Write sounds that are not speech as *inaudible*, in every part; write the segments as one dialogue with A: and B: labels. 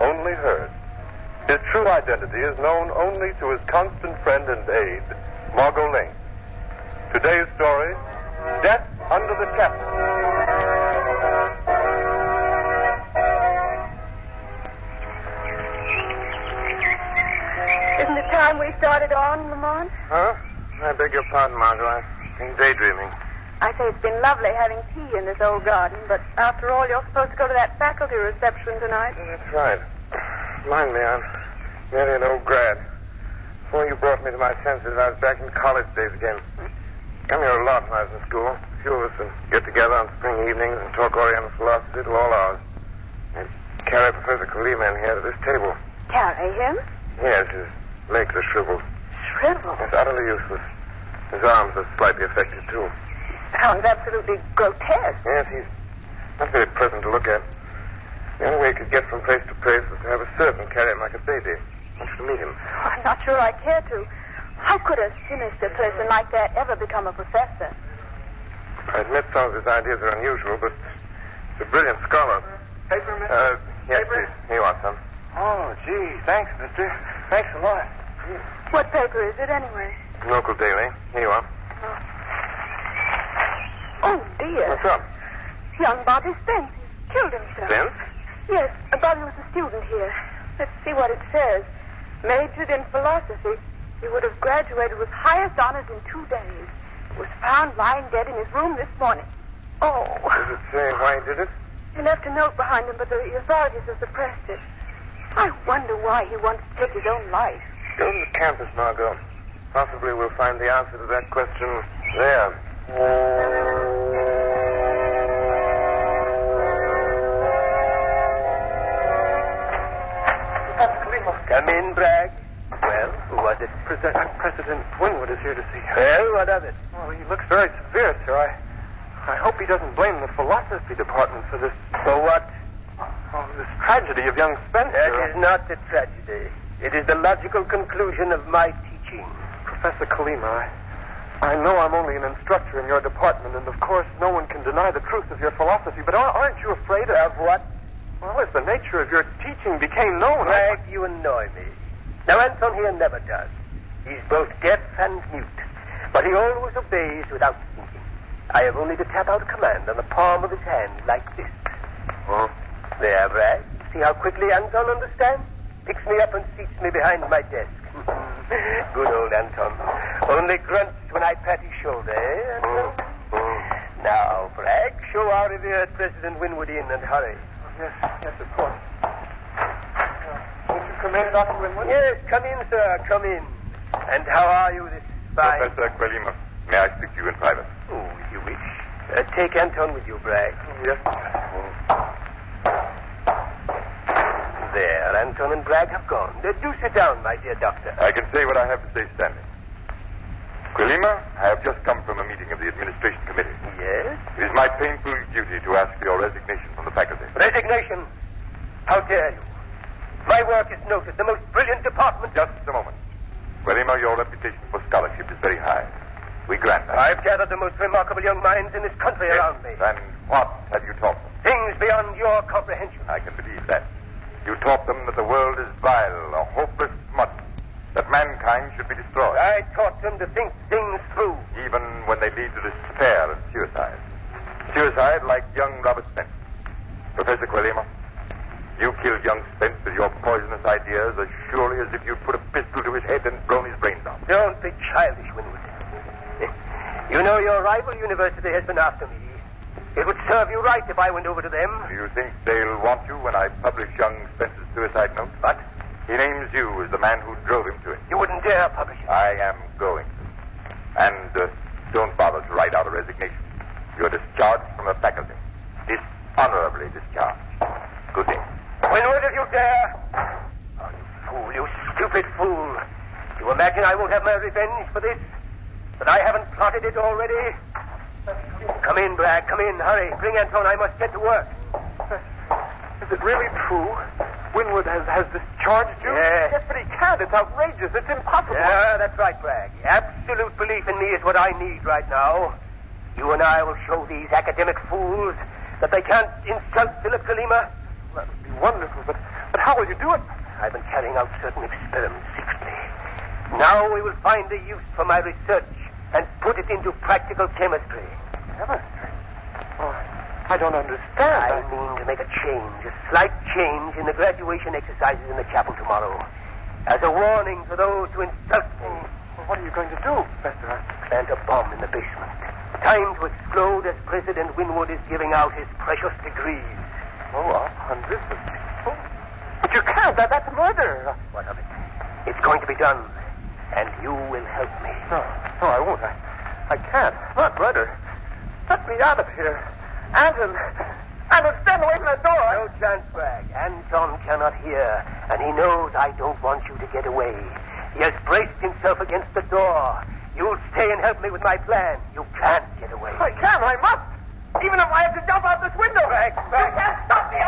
A: only heard. His true identity is known only to his constant friend and aide, Margot Lane. Today's story, Death Under the Chapel.
B: Isn't it time we started on, Lamont?
C: Huh? I beg your pardon, Margot. I've been daydreaming.
B: I say it's been lovely having tea in this old garden, but after all, you're supposed to go to that faculty reception tonight.
C: Mm, that's right. Mind me, I'm nearly an old grad. Before you brought me to my senses, I was back in college days again. Come here a lot when I was in school. A few of us would get together on spring evenings and talk Oriental philosophy to all hours. And carry Professor Kalima in here to this table.
B: Carry him?
C: Yes, his legs are shriveled.
B: Shriveled.
C: It's utterly useless. His arms are slightly affected, too.
B: Sounds absolutely grotesque.
C: Yes, he's not very pleasant to look at. The only way he could get from place to place was to have a servant carry him like a baby. I want you to meet him.
B: I'm not sure I care to. How could a sinister person like that ever become a professor?
C: I admit some of his ideas are unusual, but he's a brilliant scholar.
D: Paper, mister?
C: Uh, yes,
D: Paper?
C: please. Here you are, son.
D: Oh, gee, thanks, mister. Thanks a lot.
B: What paper is it, anyway?
C: Local daily. Here you are.
B: Oh, Oh, dear.
C: What's up?
B: Young Bobby Spence. Killed himself.
C: Spence?
B: Yes, Bobby was a student here. Let's see what it says. Majored in philosophy. He would have graduated with highest honors in two days. Was found lying dead in his room this morning. Oh.
C: Does it say why he did it?
B: He left a note behind him, but the authorities have suppressed it. I wonder why he wants to take his own life.
C: Go to the campus, Margot. Possibly we'll find the answer to that question there.
D: Come in, Bragg. Well, who was it? President, President Winwood is here to see you. Well, what of it? Well, he looks very severe, sir. I, I hope he doesn't blame the philosophy department for this. For what? Oh, this tragedy of young Spencer.
E: That is not the tragedy. It is the logical conclusion of my teaching.
D: Professor Kalima, I, I know I'm only an instructor in your department, and of course no one can deny the truth of your philosophy, but aren't you afraid of...
E: Of what?
D: Well, if the nature of your teaching became known...
E: Bragg, you annoy me. Now, Anton here never does. He's both deaf and mute, but he always obeys without thinking. I have only to tap out a command on the palm of his hand like this.
C: Oh?
E: There, Bragg. See how quickly Anton understands? Picks me up and seats me behind my desk. *laughs* Good old Anton. Only grunts when I pat his shoulder, eh, Anton? Now, Bragg, show our revered President Winwood in and hurry.
D: Yes, yes, of course. Won't you come in, Dr. Winwood?
E: Yes, come in, sir, come in. And how are you this fine...
C: Professor Quelima, may I speak to you in private?
E: Oh, if you wish. Uh, take Anton with you, Bragg.
D: Yes.
E: There, Anton and Bragg have gone. Uh, do sit down, my dear doctor.
C: I can say what I have to say standing.
F: Quilima, I have just come from a meeting of the administration committee.
E: Yes?
F: It is my painful duty to ask for your resignation from the faculty.
E: Resignation? How dare you? My work is noted, the most brilliant department.
F: Just a moment. Quilima, your reputation for scholarship is very high. We grant that.
E: I've gathered the most remarkable young minds in this country around me.
F: And what have you taught them?
E: Things beyond your comprehension.
F: I can believe that. You taught them that the world is vile, a hopeless that mankind should be destroyed,
E: I taught them to think things through.
F: even when they lead to despair and suicide. Suicide like young Robert Spence. Professor Quilima, you killed young Spence with your poisonous ideas as surely as if you'd put a pistol to his head and blown his brains out.
E: Don't be childish, Winwood. *laughs* You know your rival university has been after me. It would serve you right if I went over to them.
F: Do you think they'll want you when I publish young Spence's suicide note?
E: But
F: He names you as the man who drove him to it.
E: you wouldn't dare publish it.
F: I am going to. And uh, don't bother to write out a resignation. You're discharged from the faculty. Dishonorably discharged. Good day.
E: Winwood, if you dare. Oh, you fool, you stupid fool. You imagine I won't have my revenge for this? That I haven't plotted it already? Come in, Bragg. Come in. Hurry. Bring Anton. I must get to work.
D: Is it really true? Winwood has, has discharged you?
E: Yes.
D: Yes, but he can't. It's outrageous. It's impossible.
E: Yeah, that's right, Bragg. Absolute belief in me is what I need right now. You and I will show these academic fools that they can't insult Philip Kalima.
D: That would be wonderful, but, but how will you do it?
E: I've been carrying out certain experiments secretly. Now we will find a use for my research and put it into practical chemistry.
D: Chemistry? I don't understand.
E: I mean to make a change, a slight change in the graduation exercises in the chapel tomorrow. As a warning to those who insult me.
D: Well, what are you going to do, Professor?
E: Plant a bomb in the basement. Time to explode as President Winwood is giving out his precious degrees.
D: Oh, a hundred. But, oh, but you can't. That, that's murder.
E: What of it? It's going to be done. And you will help me.
D: No, no, I won't. I, I can't. Not murder. Let me out of here. Anton, Anton, stand away from the door.
E: No chance, Bragg. Anton cannot hear, and he knows I don't want you to get away. He has braced himself against the door. You'll stay and help me with my plan. You can't get away.
D: I can. I must. Even if I have to jump out this window.
E: Bragg, Bragg.
D: You can't stop me.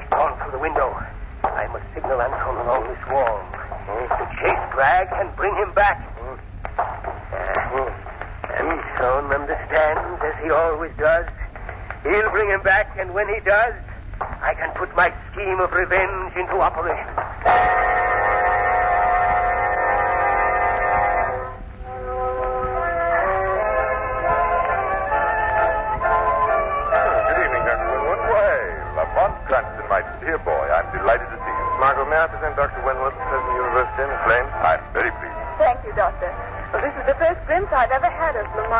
E: He's gone through the window. I must signal Anton along this wall. Hmm. To chase Bragg and bring him back. Hmm. Uh, hmm. Anton understands, as he always does. He'll bring him back, and when he does, I can put my scheme of revenge into operation.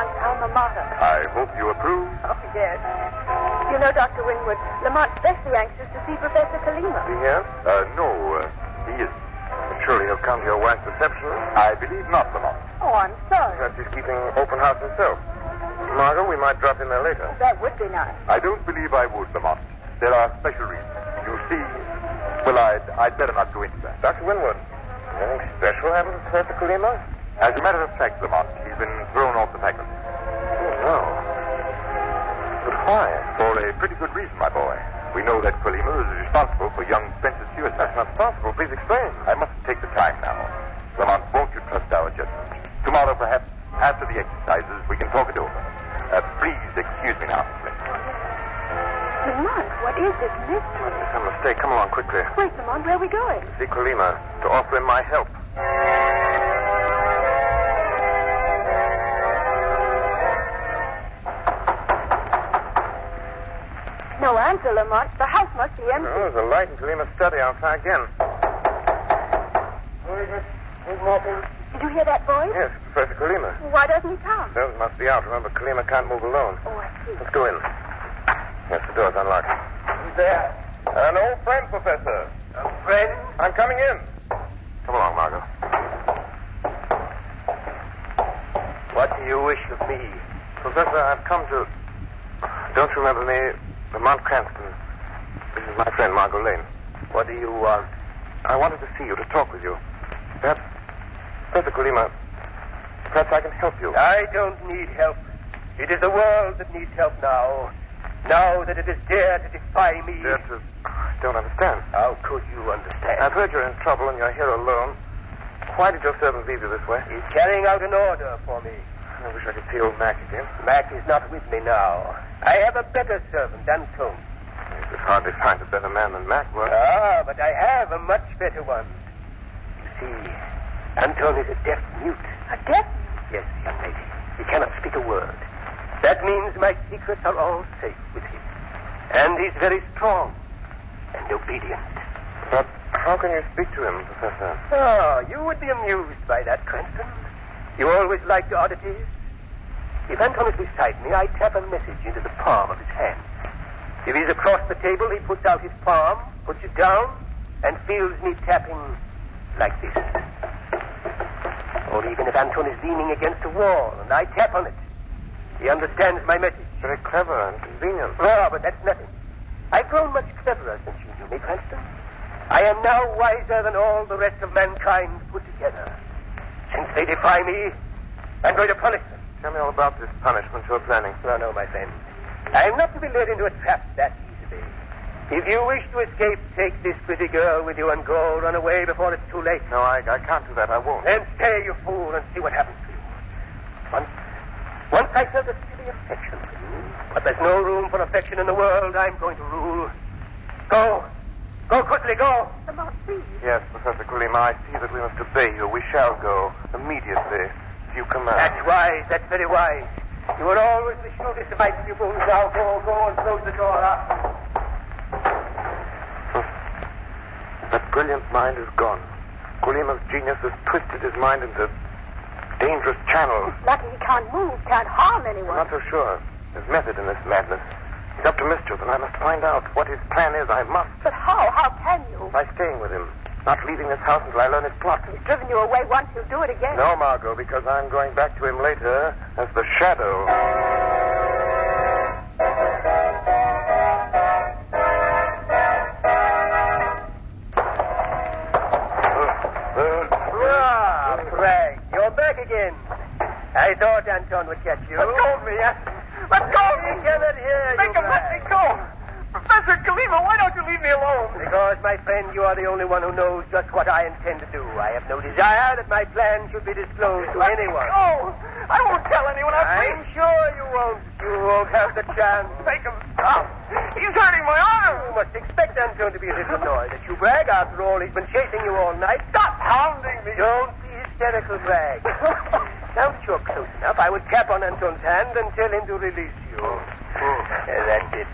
B: Had Lamont's alma mater.
F: I hope you approve.
B: Oh, yes. You know, Dr. Winwood, Lamont's especially anxious to see Professor Kalima.
C: He here?
F: Uh, no, uh, he is.
C: But surely he'll come to your wife's reception.
F: I believe not, Lamont.
B: Oh, I'm sorry.
C: Perhaps he's keeping open house himself. Margot, we might drop in there later.
B: Oh, That would be nice.
F: I don't believe I would, Lamont. There are special reasons. You see, well, I'd, I'd better not go into that.
C: Dr. Winwood, anything special happened to Professor Kalima?
F: As a matter of fact, Lamont, he's been thrown off the faculty.
C: Oh, no. But why?
F: For a pretty good reason, my boy. We know that Quilima is responsible for young Spencer's suicide.
C: That's not possible. Please explain.
F: I mustn't take the time now. Lamont, won't you trust our judgment? Tomorrow, perhaps, after the exercises, we can talk it over. Uh, please excuse me now, Miss Lynn.
B: Lamont, what is this mystery?
C: There's some mistake. Come along quickly.
B: Wait, Lamont, where are we going?
C: See Kalima to offer him my help.
B: Answer, Lamont. The house must be empty.
C: Oh, there's a light in Kalima's study. I'll try again.
B: Did you hear that voice?
C: Yes, Professor Kalima.
B: Why doesn't he come?
C: Those must be out. Remember, Kalima can't move alone.
B: Oh, I see.
C: Let's go in. Yes, the door's unlocked.
F: Who's there? An old friend, Professor.
E: A friend?
F: I'm coming in.
C: Come along, Margot.
E: What do you wish of me?
C: Professor, I've come to. Don't you remember me? Lamont Cranston. This is my friend, Margot Lane.
E: What do you want?
C: I wanted to see you, to talk with you. Perhaps, Professor Kalima, Perhaps I can help you.
E: I don't need help. It is the world that needs help now. Now that it has dared to defy me.
C: Dare to... Uh, I don't understand.
E: How could you understand?
C: I've heard you're in trouble and you're here alone. Why did your servant leave you this way?
E: He's carrying out an order for me.
C: I wish I could see old Mac again.
E: Mac is not with me now. I have a better servant, Anton.
C: You could hardly find a better man than Mac was.
E: Ah, but I have a much better one. You see, Anton is a deaf mute.
B: A deaf mute?
E: Yes, young lady. He cannot speak a word. That means my secrets are all safe with him. And he's very strong and obedient.
C: But how can you speak to him, Professor?
E: Oh, you would be amused by that, Cranston. You always liked oddities. If Anton is beside me, I tap a message into the palm of his hand. If he's across the table, he puts out his palm, puts it down, and feels me tapping like this. Or even if Anton is leaning against a wall and I tap on it, he understands my message.
C: Very clever and convenient.
E: Oh, but that's nothing. I've grown much cleverer since you knew me, Cranston. I am now wiser than all the rest of mankind put together. Since they defy me, I'm going to punish them.
C: Tell me all about this punishment you're planning.
E: No, no, my friend. I'm not to be led into a trap that easily. If you wish to escape, take this pretty girl with you and go. Run away before it's too late.
C: No, I, I can't do that. I won't.
E: Then stay, you fool, and see what happens to you. Once, once I felt a silly affection for you, but there's no room for affection in the world. I'm going to rule. Go. Go quickly, go.
B: The Marquis.
C: Yes, Professor Kulima, I see that we must obey you. We shall go immediately. If you command.
E: That's wise. That's very wise. You were always the shrewdest of my pupils. Now go, go and close the door up. Hmm.
C: That brilliant mind is gone. Kulima's genius has twisted his mind into dangerous channels.
B: Lucky he can't move, can't harm
C: I'm
B: anyone.
C: not so sure. There's method in this madness. He's up to mischief, and I must find out what his plan is. I must.
B: But how? How can you?
C: By staying with him. Not leaving this house until I learn his plot.
B: He's driven you away once, he'll do it again.
C: No, Margot, because I'm going back to him later as the shadow.
E: Hurrah, Frank. You're back again. I thought Anton would catch you.
D: Let go of me. I... Let go of
E: He
D: me.
E: cannot hear you,
D: Make him let me go. Professor Kalima, why don't you leave me alone?
E: Because, my friend, you are the only one who knows just what I intend to do. I have no desire that my plan should be disclosed to
D: Let
E: anyone.
D: go. I won't tell anyone. I
E: I'm sure you won't. You won't have the chance.
D: Make him stop. He's hurting my arm.
E: You must expect Anton to be a little annoyed at you, Bragg. After all, he's been chasing you all night.
D: Stop hounding me.
E: Don't be hysterical, Bragg. *laughs* now that you're close enough, I would tap on Anton's hand and tell him to release you. Yeah, that's it.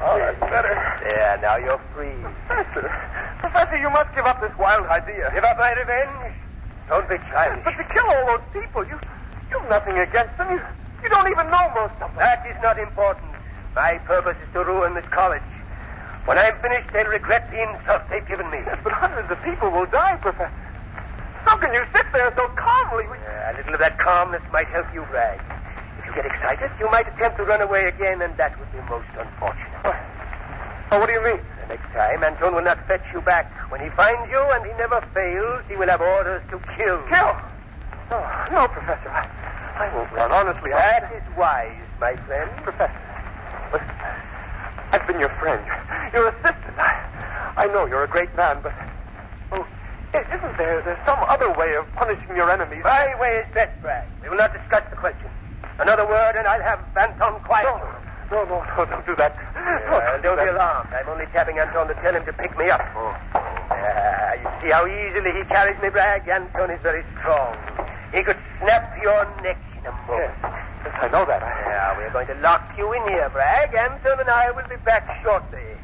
D: Oh, that's better.
E: There, now you're free.
D: Professor, Professor, you must give up this wild idea.
E: Give up my revenge? Don't be childish.
D: But to kill all those people, you, you've nothing against them. You, you don't even know most of them.
E: That is not important. My purpose is to ruin this college. When I'm finished, they'll regret the insult they've given me.
D: Yes, but hundreds of people will die, Professor. How can you sit there so calmly?
E: Yeah, a little of that calmness might help you, Bragg. Get excited, you might attempt to run away again, and that would be most unfortunate.
D: Oh, what do you mean?
E: The next time, Anton will not fetch you back. When he finds you, and he never fails, he will have orders to kill.
D: Kill? Oh, no, Professor. I, I won't run. Honestly, I...
E: That is wise, my friend.
D: Professor, listen. I've been your friend, your assistant. I, I know you're a great man, but... Oh, isn't there there's some other way of punishing your enemies?
E: My way is best, Bragg. We will not discuss the question. Another word, and I'll have Anton quiet.
D: No, no, no, don't do that.
E: Uh, don't be alarmed. I'm only tapping Anton to tell him to pick me up. Ah, you see how easily he carries me, Bragg? Anton is very strong. He could snap your neck in a moment.
D: Yes, I know that.
E: Yeah, we're going to lock you in here, Bragg. Anton and I will be back shortly.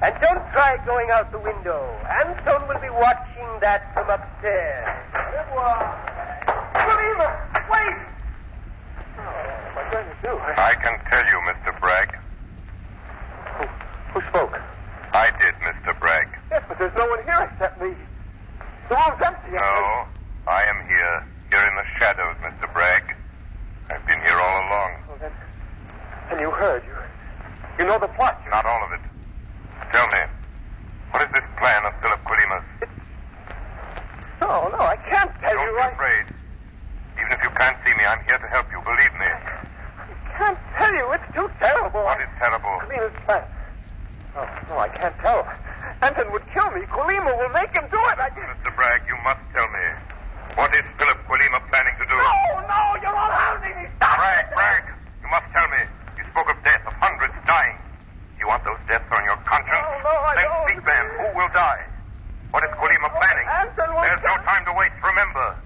E: And don't try going out the window. Anton will be watching that from upstairs.
D: Kalima, wait! To do? I...
F: I can tell you, Mr. Bragg.
D: Who, who spoke?
F: I did, Mr. Bragg.
D: Yes, but there's no one here except me. The room's empty.
F: No, I am here, here in the shadows, Mr. Bragg. I've been here all along.
D: Oh, then, then you heard. You, you know the plot. You...
F: Not all of it. Tell me, what is this plan of Philip Quillima's?
D: No, no, I can't tell
F: Don't
D: you.
F: be
D: I...
F: afraid. Even if you can't
A: here to help you, believe me.
D: Can't tell you. It's too terrible.
A: What is terrible?
D: Colima's plan. Oh, no, I can't tell. Anton would kill me. Colima will make him do it. I just...
A: Mr. Bragg, you must tell me. What is Philip Colima planning to do?
D: No, no, you're all hounding me. Stop
A: Bragg,
D: it.
A: Bragg, you must tell me. You spoke of death, of hundreds dying. You want those deaths on your conscience?
D: No, no, I
A: then
D: don't.
A: speak then. Who will die? What is Colima planning?
D: Anton will
A: There's no
D: kill-
A: time to waste. Remember,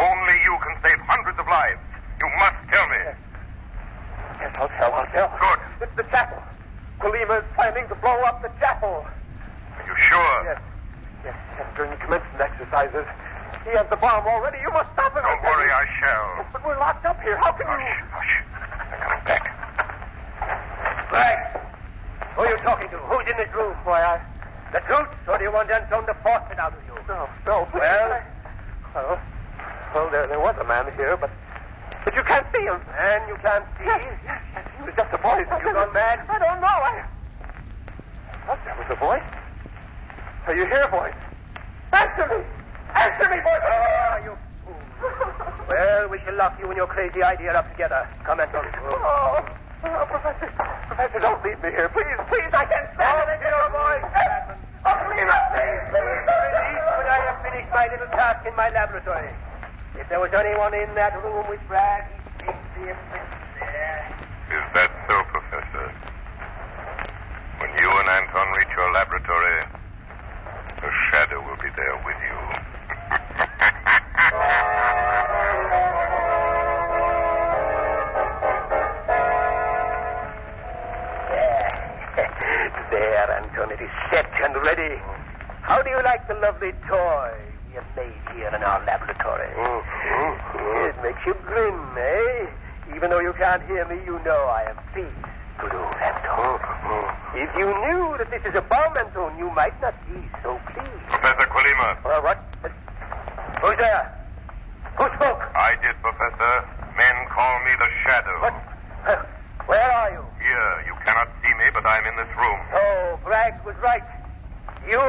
A: only you can save hundreds of lives. You must tell me.
D: Yes, I'll tell, I'll tell.
A: Good.
D: It's the chapel. Colima is planning to blow up the chapel.
A: Are you sure?
D: Yes. Yes, yes, during the commencement exercises. He has the bomb already. You must stop him.
A: Don't worry, I shall.
D: But we're locked up here. How can
A: Hush,
D: you...
A: hush. They're coming back.
E: Bragg, who are you talking to? Who's in this room?
D: Why, I...
E: The troops, or do you want Anton to force it out of you?
D: No, no. please.
E: Well?
D: Well, well there, there was a man here, but... But you can't see him.
E: And you can't see?
D: Yes, yes, yes. He was just a voice.
E: You gone mad?
D: I don't know. I... What, that was a voice? Are you here, voice? Answer me! Answer me, voice!
E: Oh, ah, you fool. Well, we shall lock you and your crazy idea up together. Come, Anton.
D: Oh, oh, Professor. Professor, don't leave me here. Please, please, I can't stand it.
E: your voice, Chapman.
D: Oh, please, please, please.
E: Release when I have finished my little task in my laboratory. If there was anyone in that room with Bragg, he'd take the imprint there.
A: Is that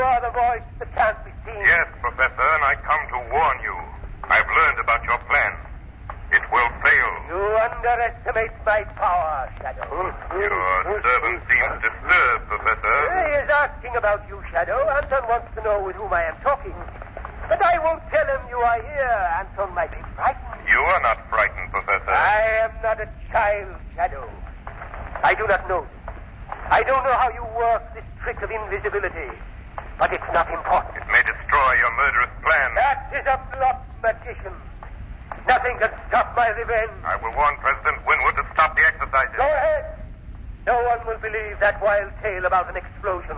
E: are the voice that can't be seen.
A: Yes, Professor, and I come to warn you. I've learned about your plan. It will fail.
E: You underestimate my power, Shadow.
A: Your servant seems disturbed, Professor.
E: He is asking about you, Shadow. Anton wants to know with whom I am talking. But I won't tell him you are here. Anton might be frightened.
A: You are not frightened, Professor.
E: I am not a child, Shadow. I do not know. I don't know how you work this trick of invisibility. But it's not important.
A: It may destroy your murderous plan.
E: That is a bluff magician. Nothing can stop my revenge.
A: I will warn President Winwood to stop the exercises.
E: Go ahead. No one will believe that wild tale about an explosion.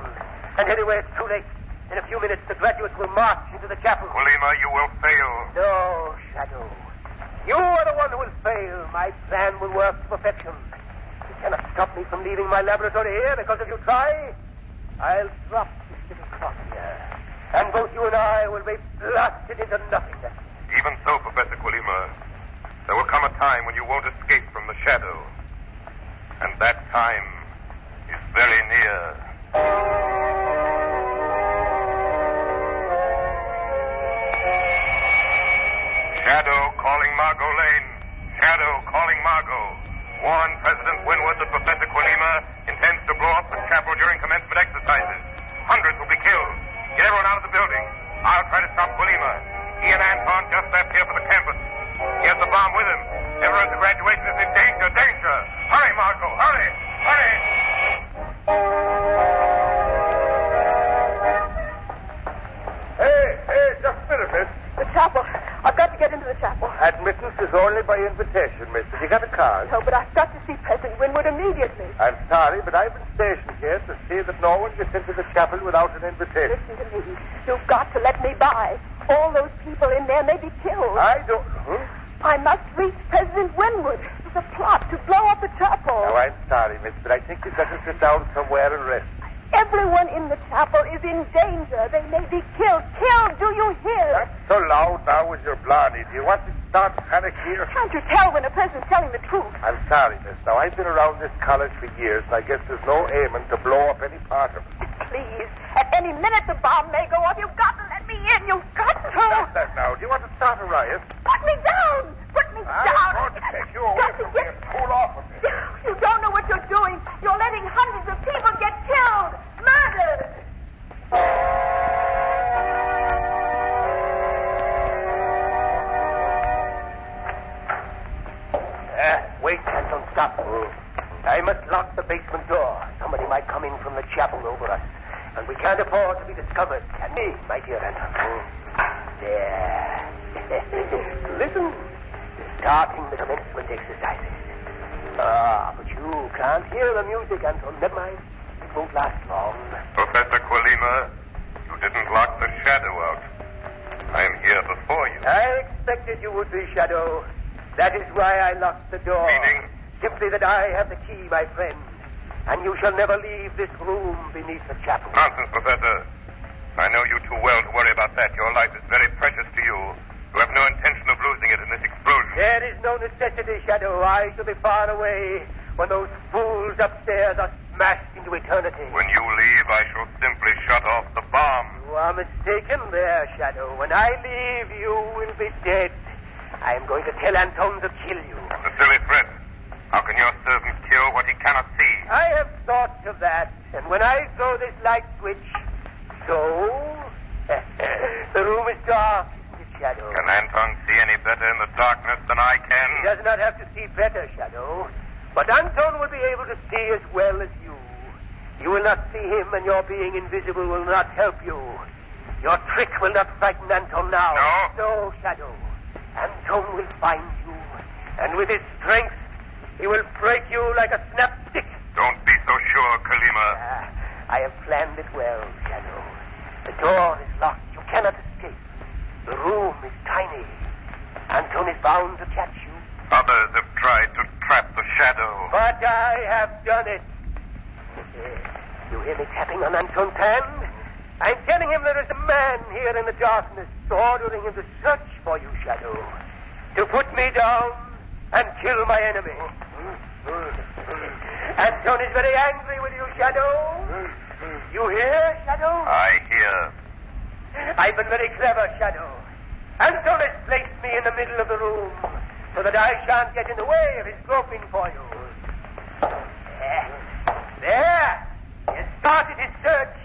E: And anyway, it's too late. In a few minutes, the graduates will march into the chapel.
A: Colima, you will fail.
E: No, Shadow. You are the one who will fail. My plan will work to perfection. You cannot stop me from leaving my laboratory here because if you try, I'll drop this little clock here. And both you and I will be blasted into nothingness.
A: Even so, Professor Colima, there will come a time when you won't escape from the shadow. And that time is very near. Shadow calling Margot Lane. Shadow calling Margot. Warn President Winwood that Professor Colima intends to blow up the chapel during commencement exercises. Hundreds will be killed. Get everyone out of the building. I'll try to stop Colima. He and Anton just left here for the campus. He has the bomb with him. Everyone at the graduation is in danger, danger. Hurry, Margot, hurry, hurry.
G: Hey, hey, just a minute, miss.
B: The chapel. I've got to get into the chapel.
G: Admittance is only by invitation, miss. Have you got a card?
B: No, but I've got to see President Winwood immediately.
G: I'm sorry, but I've been stationed here to see that no one gets into the chapel without an invitation.
B: Listen to me. You've got to let me by. All those people in there may be killed.
G: I don't. Huh?
B: I must reach President Winwood. It's a plot to blow up the chapel.
G: Now, I'm sorry, miss, but I think you'd better sit down somewhere and rest.
B: Everyone in the chapel is in danger. They may be killed. Killed, do you hear?
G: Not so loud now with your blarney. Do you want to start panic here?
B: Can't you tell when a person's telling the truth?
G: I'm sorry, miss. Now, I've been around this college for years, and I guess there's no aiming to blow up any part of it.
B: Please, at any minute the bomb may go off. You've got to let me in. You've got to.
G: Stop that now. Do you want to start a riot?
B: Put me down. Put me
G: I
B: down.
G: thought
E: stop. Basement door. Somebody might come in from the chapel over us. And we can't afford to be discovered, can we, my dear Anton? There. *laughs* Listen. Starting the commencement exercises. Ah, but you can't hear the music, Anton. Never mind. It won't last long.
A: Professor Colima, you didn't lock the shadow out. I'm here before you.
E: I expected you would be, Shadow. That is why I locked the door.
A: Meaning?
E: Simply that I have the key, my friend. And you shall never leave this room beneath the chapel.
A: Nonsense, Professor. I know you too well to worry about that. Your life is very precious to you. You have no intention of losing it in this explosion.
E: There is no necessity, Shadow. I shall be far away when those fools upstairs are smashed into eternity.
A: When you leave, I shall simply shut off the bomb.
E: You are mistaken there, Shadow. When I leave, you will be dead. I am going to tell Anton to kill you.
A: That's a silly threat. How can your servant kill what he cannot see?
E: I have thought of that, and when I throw this light switch, so *laughs* the room is dark, isn't Shadow?
A: Can Anton see any better in the darkness than I can?
E: He does not have to see better, Shadow. But Anton will be able to see as well as you. You will not see him, and your being invisible will not help you. Your trick will not frighten Anton now.
A: No?
E: No, Shadow. Anton will find you, and with his strength, he will break you like a snapstick.
A: Don't be so sure, Kalima.
E: Ah, I have planned it well, Shadow. The door is locked. You cannot escape. The room is tiny. Anton is bound to catch you.
A: Others have tried to trap the shadow.
E: But I have done it. You hear me tapping on Anton's hand? I'm telling him there is a man here in the darkness, ordering him to search for you, Shadow. To put me down and kill my enemy. Anton is very angry with you, Shadow. You hear, Shadow?
A: I hear.
E: I've been very clever, Shadow. Anton has placed me in the middle of the room so that I shan't get in the way of his groping for you. There. There. He has started his search.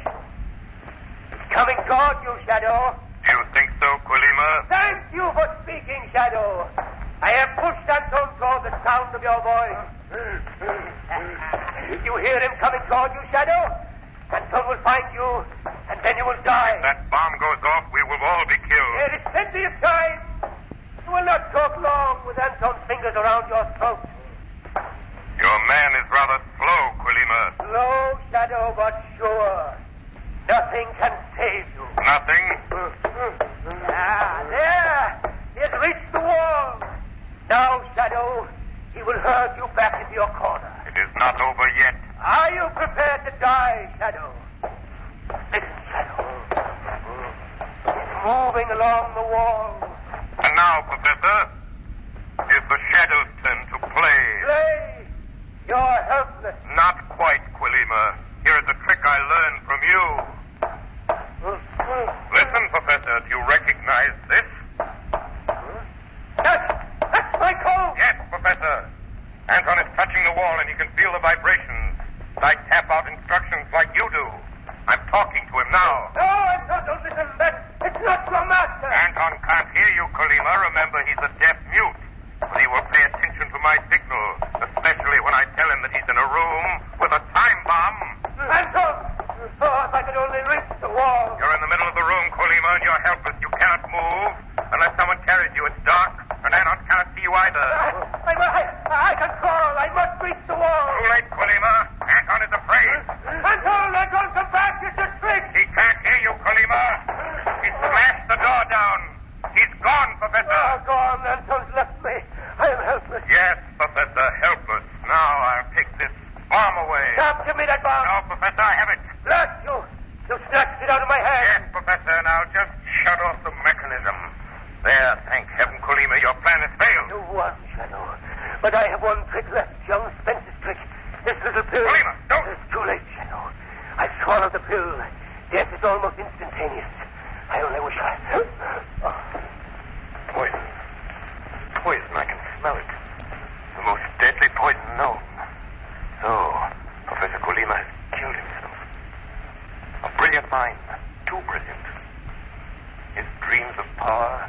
E: He's coming toward you, Shadow.
A: Do you think so, Kalima?
E: Thank you for speaking, Shadow. I have pushed that Anton toward the sound of your voice. Did *laughs* you hear him coming toward you, Shadow? Anton will find you, and then you will die.
A: If that bomb goes off, we will all be killed.
E: There is plenty of time. You will not talk long with Anton's fingers around your throat.
A: Your man is rather slow, Kalima.
E: Slow, Shadow, but sure. Nothing can save you.
A: Nothing? *laughs*
E: Ah, there. He has reached the wall. Now, Shadow, he will herd you back into your corner.
A: It is not over yet.
E: Are you prepared to die, Shadow? Listen, Shadow. Moving along the wall.
A: And now, Professor, is the shadow's turn to play.
E: Play. You're helpless.
A: Not quite, Quilima. Here is a trick I learned from you. Listen, Professor, do you recognize this?
E: That's, that's my coat.
A: Yes, Professor. Anton is touching the wall and he can feel the vibrations. I tap out instructions like you do. I'm talking to him now.
E: No, I'm not. Don't listen. That, it's not your master.
A: Anton can't hear you, Kalima. Remember, he's a deaf mute. But he will pay attention to my signal, especially when I tell him that he's in a room with a time bomb.
E: Anton! Oh, if I could only reach the wall.
A: You're in the middle of the room, Kolima, and you're helpless. You cannot move unless someone carries you. It's dark, and Anton cannot see you either.
E: I, I, I, I can crawl. I must reach the wall.
A: Too late, Kolima. Anton is afraid.
E: Anton, Anton, come back. It's a trick.
A: He can't hear you, Kolima. He smashed the door down. He's gone, Professor.
E: Oh, gone. Anton's left me. I am helpless.
A: Yes, Professor, helpless. Now I'll take this bomb away.
E: Stop. Give me that bomb.
A: No, Professor, I have it.
E: Blast you. You snatched it out of my hand.
A: Yes, Professor. Now just shut off the mechanism. There, thank heaven, Kolima, your plan has failed.
E: You won, Shadow. But I have one trick left. Young Spence's trick. This little pill.
A: Kolima, don't.
E: It's too late, Shadow. I swallowed the pill. Death is almost instantaneous. I only wish I. Oh. *gasps*
A: Poison. Poison, I can smell it. The most deadly poison known. So, Professor Kolima has killed himself. A brilliant mind, too brilliant. His dreams of power